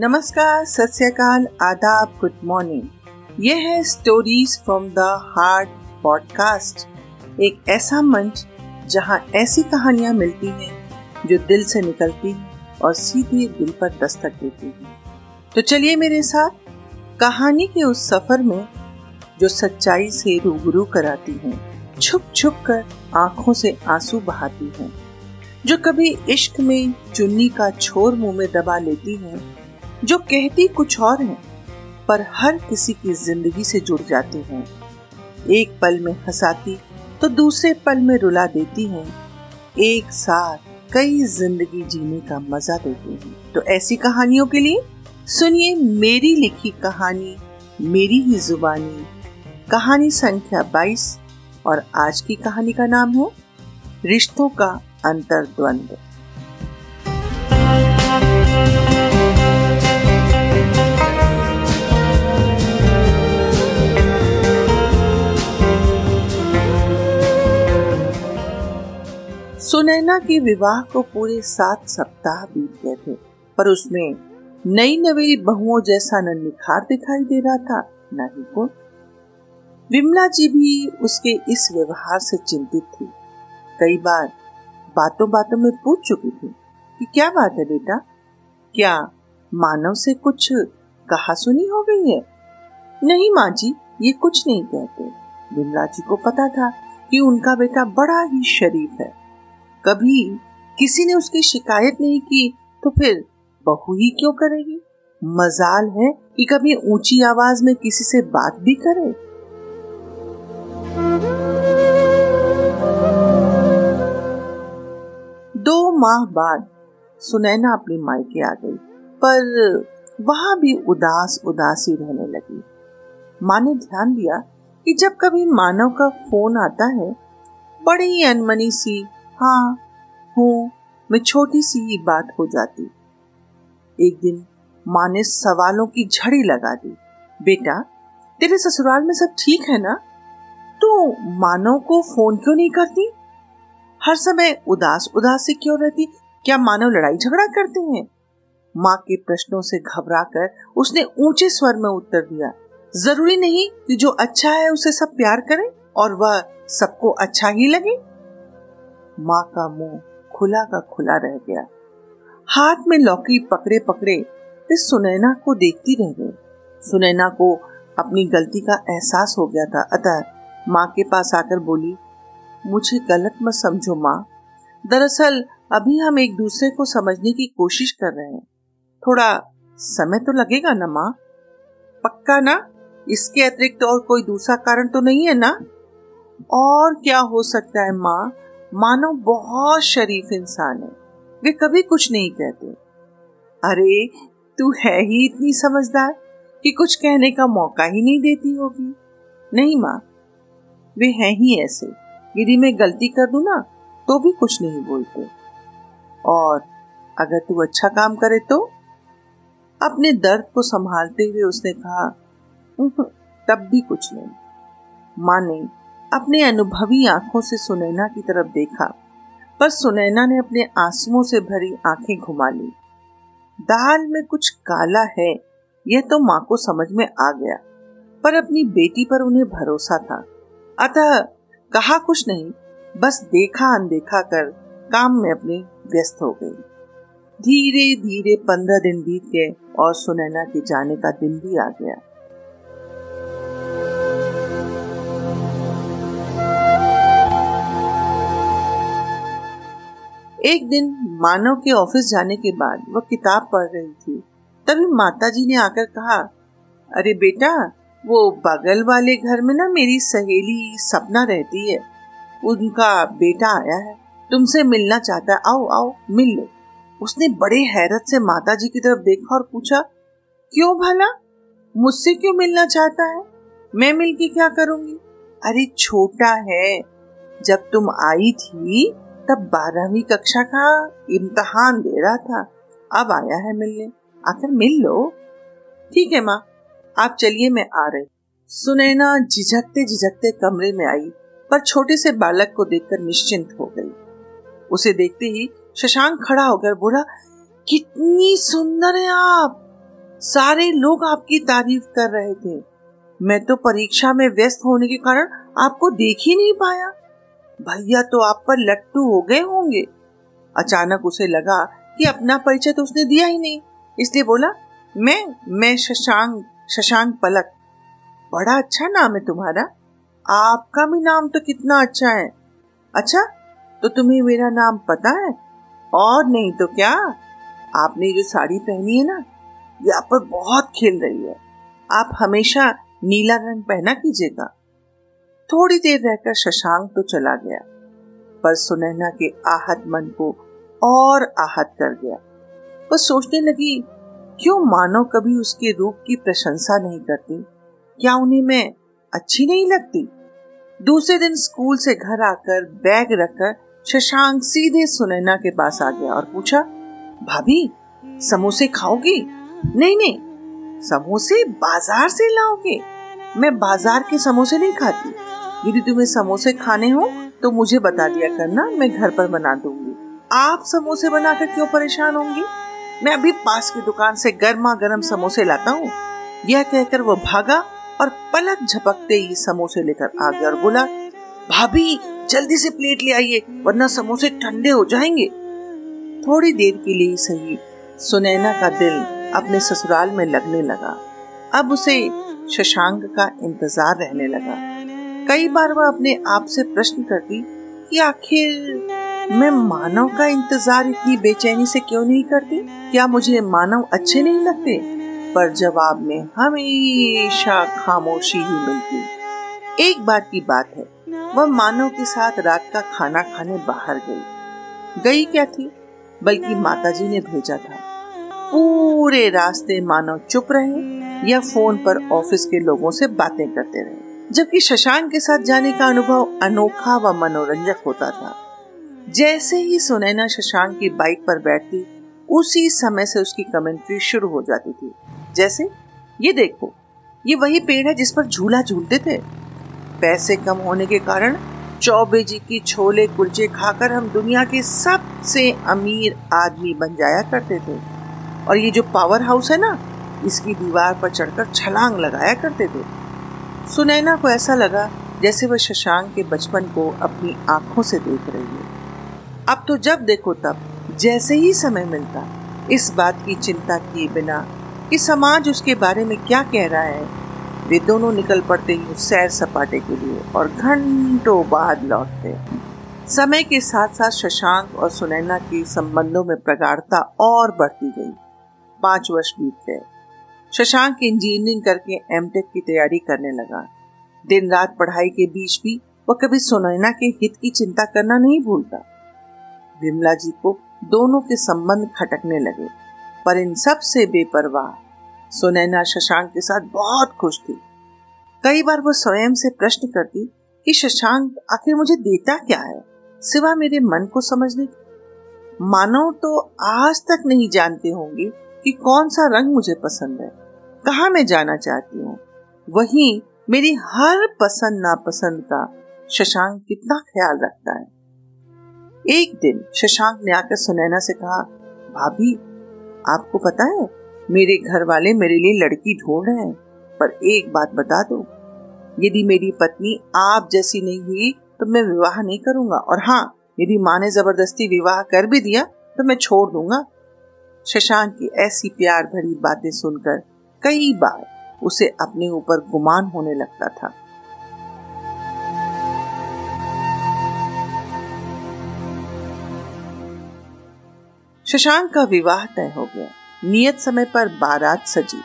नमस्कार, सत आदाब गुड मॉर्निंग ये है stories from the heart podcast एक ऐसा मंच जहाँ ऐसी कहानियाँ मिलती हैं जो दिल से निकलती और सीधे दिल पर दस्तक देती हैं। तो चलिए मेरे साथ, कहानी के उस सफ़र में जो सच्चाई से रूबरू कराती हैं, छुप छुप कर आँखों से आँसू बहाती हैं, जो कभी इश्क में चुन्नी का छोर मुँह में दबा लेती हैं जो कहती कुछ और है, पर हर किसी की ज़िंदगी से जुड़ जाती हैं। एक पल में हंसाती तो दूसरे पल में रुला देती हैं। एक साथ कई ज़िंदगी जीने का मज़ा देती हैं। तो ऐसी कहानियों के लिए सुनिए मेरी लिखी कहानी, मेरी ही जुबानी। कहानी संख्या 22 और आज की कहानी का नाम है, रिश्तों का अंतर्द्वंद। सुनैना के विवाह को पूरे सात सप्ताह बीत गए थे, पर उसमें नई नवेली बहुओं जैसा न निखार दिखाई दे रहा था, न ही गुण विमला जी भी उसके इस व्यवहार से चिंतित थी। कई बार बातों बातों में पूछ चुकी थी कि क्या बात है बेटा? क्या मानव से कुछ कहा सुनी हो गई है? नहीं माँ जी, ये कुछ नहीं कहते। विमला जी को पता था कि उनका बेटा बड़ा ही शरीफ है। कभी किसी ने उसकी शिकायत नहीं की तो फिर बहू ही क्यों करेगी? मजाल है कि कभी ऊँची आवाज़ में किसी से बात भी करे। दो माह बाद सुनैना अपनी मायके आ गई, पर वहाँ भी उदास, उदासी रहने लगी। माँ ने ध्यान दिया कि जब कभी मानव का फ़ोन आता है, बड़ी अनमनी सी हाँ हूँ, में छोटी सी ही बात हो जाती। एक दिन माँ ने सवालों की झड़ी लगा दी। बेटा, तेरे ससुराल में सब ठीक है ना? तू मानव को फ़ोन क्यों नहीं करती? हर समय उदास उदास से क्यों रहती? क्या मानव लड़ाई झगड़ा करते हैं? माँ के प्रश्नों से घबराकर उसने ऊँचे स्वर में उत्तर दिया, ज़रूरी नहीं कि जो अच्छा है उसे सब प्यार करें और वह सबको अच्छा ही लगे। माँ का मुँह खुला का खुला रह गया। हाथ में लौकी पकड़े पकड़े वे सुनैना को देखती रह गई। सुनैना को अपनी गलती का एहसास हो गया था। अतः माँ के पास आकर बोली, मुझे गलत मत समझो माँ। दरअसल अभी हम एक दूसरे को समझने की कोशिश कर रहे हैं। थोड़ा समय तो लगेगा ना माँ? पक्का ना? इसके अतिरिक्त और कोई दूसरा कारण तो नहीं है ना? और क्या हो सकता है माँ? मानो बहुत शरीफ इंसान है। वे कभी कुछ नहीं कहते। अरे, तू है ही इतनी समझदार कि कुछ कहने का मौका ही नहीं देती होगी। नहीं माँ, वे हैं ही ऐसे। यदि मैं गलती कर दू ना तो भी कुछ नहीं बोलते। और अगर तू अच्छा काम करे तो? अपने दर्द को संभालते हुए उसने कहा तब भी कुछ नहीं। माँ ने अपने अनुभवी आँखों से सुनैना की तरफ़ देखा, पर सुनैना ने अपने आंसुओं से भरी आँखें घुमा ली। दाल में कुछ काला है, यह तो माँ को समझ में आ गया, पर अपनी बेटी पर उन्हें भरोसा था। अतः कहा कुछ नहीं, बस देखा अनदेखा कर काम में अपने व्यस्त हो गई। धीरे धीरे पंद्रह दिन बीत गए और सुनैना के जाने का दिन भी आ गया। एक दिन मानव के ऑफ़िस जाने के बाद वह किताब पढ़ रही थी। तभी माता जी ने आकर कहा, अरे बेटा, वो बगल वाले घर में ना मेरी सहेली सपना रहती है। उनका बेटा आया है। तुमसे मिलना चाहता है। आओ आओ, मिल लो। उसने बड़े हैरत से माता जी की तरफ़ देखा और पूछा, क्यों भला? मुझसे क्यों मिलना चाहता है? मैं मिल के क्या करूँगी? अरे छोटा है। जब तुम आई थी तब बारहवीं कक्षा का इम्तहान दे रहा था। अब आया है मिलने। आकर मिल लो। ठीक है माँ। आप चलिए, मैं आ रही। सुनैना झिझकते झिझकते कमरे में आई, पर छोटे से बालक को देखकर निश्चिंत हो गई। उसे देखते ही शशांक खड़ा होकर बोला, कितनी सुंदर है आप! सारे लोग आपकी तारीफ़ कर रहे थे। मैं तो परीक्षा में व्यस्त होने के कारण आपको देख ही नहीं पाया। भैया तो आप पर लट्टू हो गए होंगे। अचानक उसे लगा कि अपना परिचय तो उसने दिया ही नहीं। इसलिए बोला, मैं मैं शशांक शशांक पलक। बड़ा अच्छा नाम है तुम्हारा। आपका भी नाम तो कितना अच्छा है। अच्छा तो तुम्हें मेरा नाम पता है? और नहीं तो क्या? आपने जो साड़ी पहनी है ना ये आप पर बहुत खेल रही है। आप हमेशा नीला रंग पहना कीजिएगा। थोड़ी देर रहकर शशांक तो चला गया, पर सुनैना के आहत मन को और आहत कर गया। वह सोचने लगी, क्यों मानो कभी उसके रूप की प्रशंसा नहीं करती? क्या उन्हें मैं अच्छी नहीं लगती? दूसरे दिन स्कूल से घर आकर बैग रखकर शशांक सीधे सुनैना के पास आ गया और पूछा, भाभी, समोसे खाओगी? नहीं नहीं, समोसे बाज़ार से लाओगे। मैं बाज़ार के समोसे नहीं खाती। यदि तुम्हें समोसे खाने हो तो मुझे बता दिया करना, मैं घर पर बना दूँगी। आप समोसे बनाकर क्यों परेशान होंगी? मैं अभी पास की दुकान से गर्मा गर्म समोसे लाता हूँ। यह कहकर वो भागा और पलक झपकते ही समोसे लेकर आ गया और बोला, भाभी, जल्दी से प्लेट ले आइए, वरना समोसे ठंडे हो जाएँगे। थोड़ी देर के लिए सही सुनैना का दिल अपने ससुराल में लगने लगा। अब उसे शशांक का इंतज़ार रहने लगा। कई बार वह अपने आप से प्रश्न करती कि आखिर मैं मानव का इंतज़ार इतनी बेचैनी से क्यों नहीं करती? क्या मुझे मानव अच्छे नहीं लगते? पर जवाब में हमेशा खामोशी ही मिलती। एक बार की बात है, वह मानव के साथ रात का खाना खाने बाहर गई। गई क्या थी? बल्कि माताजी ने भेजा था। पूरे रास्ते मानव चुप रहे या फ़ोन पर ऑफ़िस के लोगों से बातें करते रहे। जबकि शशांक के साथ जाने का अनुभव अनोखा व मनोरंजक होता था। जैसे ही सुनैना शशांक की बाइक पर बैठती, उसी समय से उसकी कमेंट्री शुरू हो जाती थी। जैसे, ये देखो, ये वही पेड़ है जिस पर झूला झूलते थे। पैसे कम होने के कारण चौबे जी की छोले कुलचे खाकर हम दुनिया के सबसे अमीर आदमी बन जाया करते थे। और ये जो पावर हाउस है ना, इसकी दीवार पर चढ़कर छलांग लगाया करते थे। सुनैना को ऐसा लगा जैसे वह शशांक के बचपन को अपनी आँखों से देख रही है। अब तो जब देखो तब, जैसे ही समय मिलता, इस बात की चिंता किए बिना कि समाज उसके बारे में क्या कह रहा है, वे दोनों निकल पड़ते ही सैर सपाटे के लिए और घंटों बाद लौटते। समय के साथ साथ शशांक और सुनैना के संबंधों में प्रगाढ़ता और बढ़ती गई। पाँच वर्ष बीत गए। शशांक इंजीनियरिंग करके एमटेक की तैयारी करने लगा। दिन रात पढ़ाई के बीच भी वह कभी सुनैना के हित की चिंता करना नहीं भूलता। विमला जी को दोनों के संबंध खटकने लगे, पर इन सबसे बेपरवाह सुनैना शशांक के साथ बहुत खुश थी। कई बार वो स्वयं से प्रश्न करती कि शशांक, आखिर मुझे देता क्या है? सिवा मेरे मन को समझने मानो तो आज तक नहीं जानते होंगे कि कौन सा रंग मुझे पसंद है। कहा मैं जाना चाहती हूँ? वही मेरी हर पसंद नापसंद का शशांक कितना ख्याल रखता है। एक दिन शशांक ने आकर सुनैना से कहा, भाभी, आपको पता है, मेरे घर वाले मेरे लिए लड़की ढूंढ रहे हैं, पर एक बात बता दो। यदि मेरी पत्नी आप जैसी नहीं हुई तो मैं विवाह नहीं करूँगा। और हाँ यदि माँ ने ज़बरदस्ती विवाह कर भी दिया तो मैं छोड़ दूँगा। शशांक की ऐसी प्यार भरी बातें सुनकर कई बार उसे अपने ऊपर गुमान होने लगता था। शशांक का विवाह तय हो गया। नियत समय पर बारात सजी।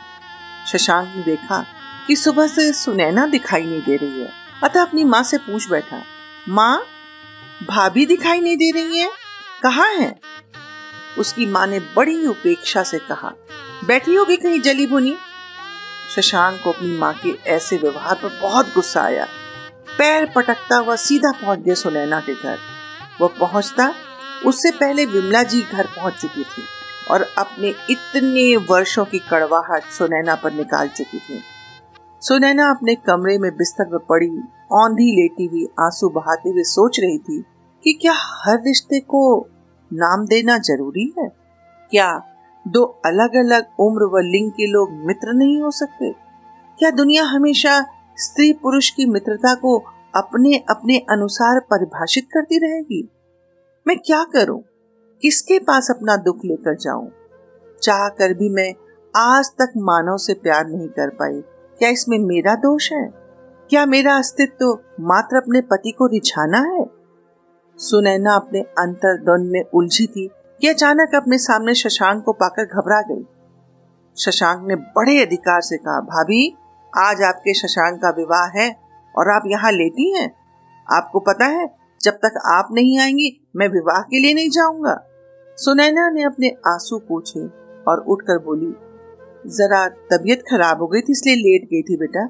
शशांक ने देखा कि सुबह से सुनैना दिखाई नहीं दे रही है। अतः अपनी माँ से पूछ बैठा, माँ, भाभी दिखाई नहीं दे रही है? कहाँ है? उसकी माँ ने बड़ी उपेक्षा से कहा बैठी होगी कहीं जली बुनी शशांक को अपनी माँ के ऐसे व्यवहार पर बहुत गुस्सा आया। पैर पटकता हुआ सीधा पहुँच गया सुनैना के घर। वह पहुँचता, उससे पहले विमला जी घर पहुँच चुकी थी और अपने इतने वर्षों की कड़वाहट सुनैना पर निकाल चुकी थी। सुनैना अपने कमरे में बिस्तर पर पड़ी, औंधी लेटी हुई आँसू बहाते हुए सोच रही थी कि क्या हर रिश्ते को नाम देना ज़रूरी है? क्या दो अलग अलग उम्र व लिंग के लोग मित्र नहीं हो सकते? क्या दुनिया हमेशा स्त्री पुरुष की मित्रता को अपने अपने अनुसार परिभाषित करती रहेगी? मैं क्या करूँ? किसके पास अपना दुख लेकर जाऊँ? चाह कर भी मैं आज तक मानव से प्यार नहीं कर पाई। क्या इसमें मेरा दोष है? क्या मेरा अस्तित्व मात्र अपने पति को रिझाना है? सुनैना अपने अंतर्द्वंद में उलझी थी कि अचानक अपने सामने शशांक को पाकर घबरा गई। शशांक ने बड़े अधिकार से कहा, भाभी, आज आपके शशांक का विवाह है और आप यहाँ लेती हैं। आपको पता है, जब तक आप नहीं आएँगी, मैं विवाह के लिए नहीं जाऊँगा। सुनैना ने अपने आँसू पूछे और उठकर बोली, जरा तबीयत खराब हो गई थी, इसलिए लेट गई थी बेटा।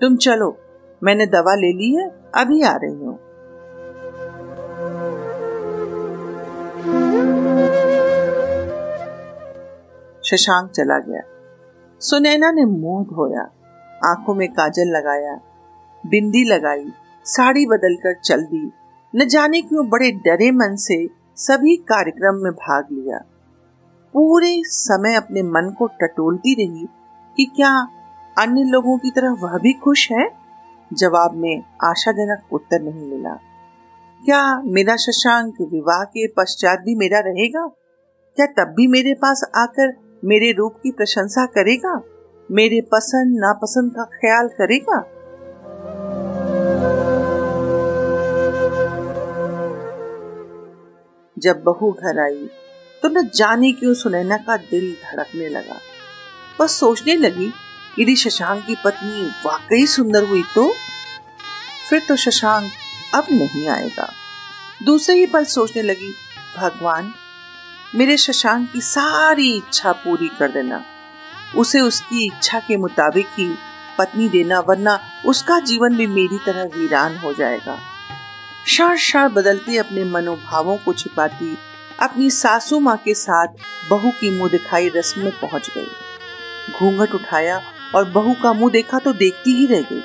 तुम चलो, मैंने दवा ले ली है, अभी आ रही हूँ। शशांक चला गया। सुनैना ने मुँह धोया, आँखों में काजल लगाया, बिंदी लगाई, साड़ी बदलकर चल दी, न जाने क्यों बड़े डरे मन से सभी कार्यक्रम में भाग लिया। पूरे समय अपने मन को टटोलती रही कि क्या अन्य लोगों की तरह वह भी खुश है? जवाब में आशाजनक उत्तर नहीं मिला। क्या मेरा शशांक विवाह के पश्चात भी मेरा रहेगा? क्या तब भी मेरे पास आकर मेरे रूप की प्रशंसा करेगा? मेरे पसंद, नापसंद का ख्याल करेगा? जब बहू घर आई तो न जाने क्यों सुनैना का दिल धड़कने लगा। बस सोचने लगी, यदि शशांक की पत्नी वाकई सुंदर हुई तो? फिर तो शशांक अब नहीं आएगा। दूसरे ही पल सोचने लगी, भगवान मेरे शशांक की सारी इच्छा पूरी कर देना। उसे उसकी इच्छा के मुताबिक ही पत्नी देना, वरना उसका जीवन भी मेरी तरह वीरान हो जाएगा। क्षण क्षण बदलते अपने मनोभावों को छिपाती अपनी सासू माँ के साथ बहू की मुँह दिखाई रस्म में पहुँच गई। घूंघट उठाया और बहू का मुँह देखा तो देखती ही रह गई।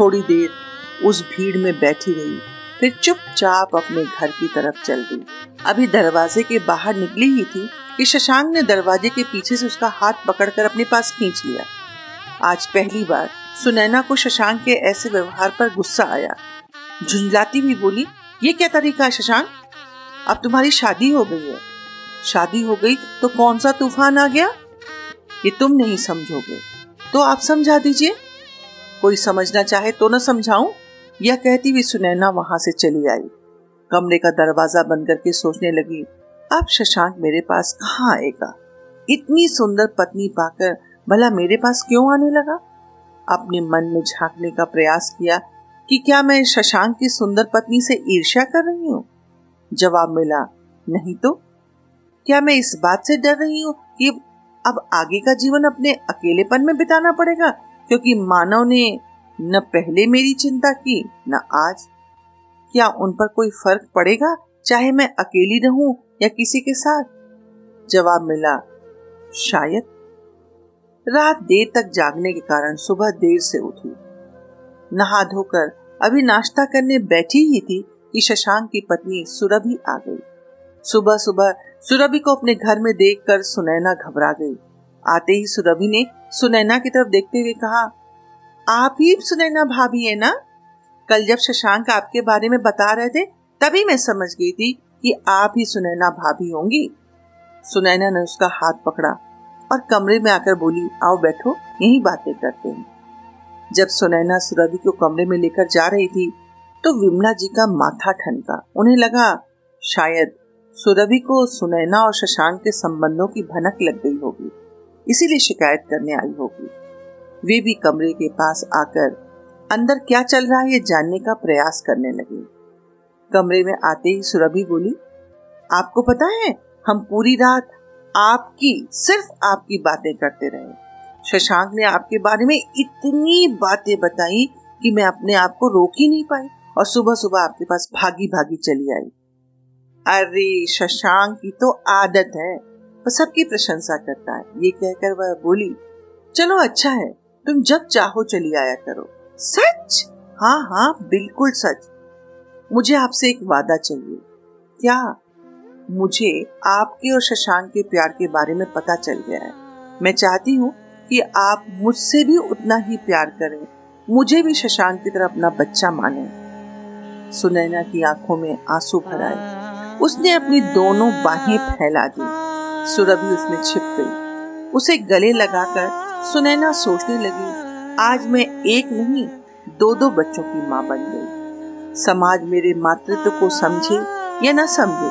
थोड़ी देर उस भीड़ में बैठी रही। फिर चुपचाप अपने घर की तरफ़ चल गई अभी दरवाजे के बाहर निकली ही थी कि शशांक ने दरवाजे के पीछे से उसका हाथ पकड़कर अपने पास खींच लिया। आज पहली बार सुनैना को शशांक के ऐसे व्यवहार पर गुस्सा आया। झुंझलाती हुई बोली, ये क्या तरीका है शशांक? अब तुम्हारी शादी हो गई है। शादी हो गई तो कौन सा तूफ़ान आ गया? ये तुम नहीं समझोगे। तो आप समझा दीजिए। कोई समझना चाहे तो न समझाऊं। यह कहती हुई सुनैना वहाँ से चली आई। कमरे का दरवाज़ा बंद करके सोचने लगी, अब शशांक मेरे पास कहाँ आएगा? इतनी सुंदर पत्नी पाकर भला मेरे पास क्यों आने लगा? अपने मन में झांकने का प्रयास किया कि क्या मैं शशांक की सुंदर पत्नी से ईर्ष्या कर रही हूँ? जवाब मिला, नहीं तो? क्या मैं इस बात से डर रही हूँ कि अब आगे का जीवन अपने अकेलेपन में बिताना पड़ेगा? क्योंकि मानव ने न पहले मेरी चिंता की, न आज। क्या उन पर कोई फ़र्क पड़ेगा? चाहे मैं अकेली रहूँ या किसी के साथ? जवाब मिला, शायद। रात देर तक जागने के कारण सुबह देर से उठी। नहा धोकर अभी नाश्ता करने बैठी ही थी कि शशांक की पत्नी सुरभि आ गई। सुबह सुबह सुरभि को अपने घर में देखकर सुनैना घबरा गई। आते ही सुरभि ने सुनैना की तरफ़ देखते हुए कहा आप ही सुनैना भाभी है ना? कल जब शशांक आपके बारे में बता रहे थे, तभी मैं समझ गई थी कि आप ही सुनैना भाभी होंगी। सुनैना ने उसका हाथ पकड़ा और कमरे में आकर बोली, आओ बैठो, यही बातें करते हैं। जब सुनैना सुरभि को कमरे में लेकर जा रही थी तो विमला जी का माथा ठनका। उन्हें लगा, शायद सुरभि को सुनैना और शशांक के संबंधों की भनक लग गई होगी, इसीलिए शिकायत करने आई होगी। वे भी कमरे के पास आकर अंदर क्या चल रहा है ये जानने का प्रयास करने लगे। कमरे में आते ही सुरभि बोली, आपको पता है, हम पूरी रात आपकी, सिर्फ़ आपकी बातें करते रहे। शशांक ने आपके बारे में इतनी बातें बताई कि मैं अपने आप को रोक ही नहीं पाई और सुबह सुबह आपके पास भागी भागी चली आई। अरे, शशांक की तो आदत है वह सबकी प्रशंसा करता है। ये कहकर वह बोली, चलो अच्छा है। तुम जब चाहो चली आया करो। सच? हाँ हाँ बिल्कुल सच। मुझे आपसे एक वादा चाहिए। क्या मुझे आपके और शशांक के प्यार के बारे में पता चल गया है? मैं चाहती हूँ कि आप मुझसे भी उतना ही प्यार करें। मुझे भी शशांक की तरह अपना बच्चा माने। सुनैना की आँखों में आँसू भर आए। उसने अपनी दोनों बाहें फैला दी। सुरभि उसमें छिप गई। उसे गले लगाकर सुनैना सोचने लगी, आज मैं एक नहीं दो दो बच्चों की माँ बन गई। समाज मेरे मातृत्व को समझे या न समझे,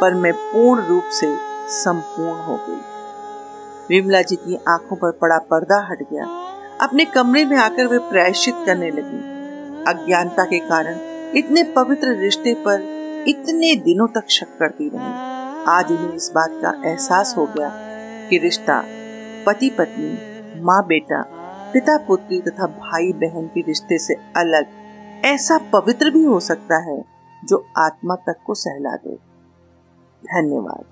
पर मैं पूर्ण रूप से संपूर्ण हो गई। विमला जी की आँखों पर पड़ा पर्दा हट गया। अपने कमरे में आकर वे प्रायश्चित करने लगी। अज्ञानता के कारण इतने पवित्र रिश्ते पर इतने दिनों तक शक करती रही। आज उन्हें इस बात का एहसास हो गया कि रिश्ता पति पत्नी माँ बेटा पिता पुत्री तथा भाई बहन के रिश्ते से अलग ऐसा पवित्र भी हो सकता है जो आत्मा तक को सहला दे। धन्यवाद।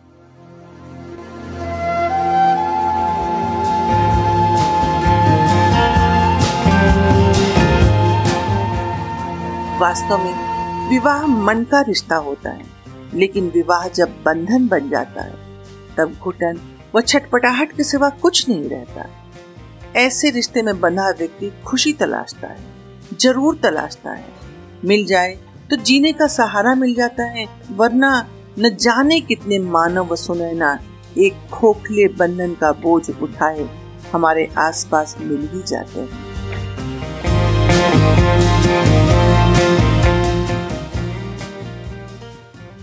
वास्तव में विवाह मन का रिश्ता होता है, लेकिन विवाह जब बंधन बन जाता है, तब घुटन व छटपटाहट के सिवा कुछ नहीं रहता। ऐसे रिश्ते में बंधा व्यक्ति खुशी तलाशता है, ज़रूर तलाशता है। मिल जाए तो जीने का सहारा मिल जाता है, वरना न जाने कितने मानव व सुनैना एक खोखले बंधन का बोझ उठाए हमारे आसपास मिल ही जाते हैं।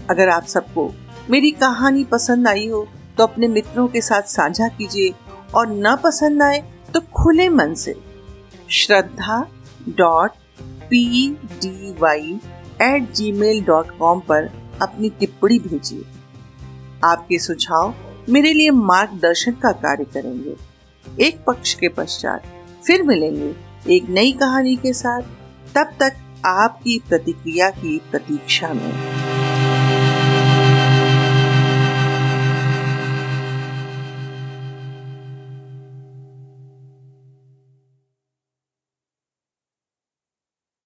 अगर आप सबको मेरी कहानी पसंद आई हो तो अपने मित्रों के साथ साझा कीजिए और ना पसंद आए तो खुले मन से। Shraddha dot P D Y at gmail dot com पर अपनी टिप्पणी भेजिए। आपके सुझाव मेरे लिए मार्गदर्शन का कार्य करेंगे। एक पक्ष के पश्चात फिर मिलेंगे एक नई कहानी के साथ। तब तक आपकी प्रतिक्रिया की प्रतीक्षा में।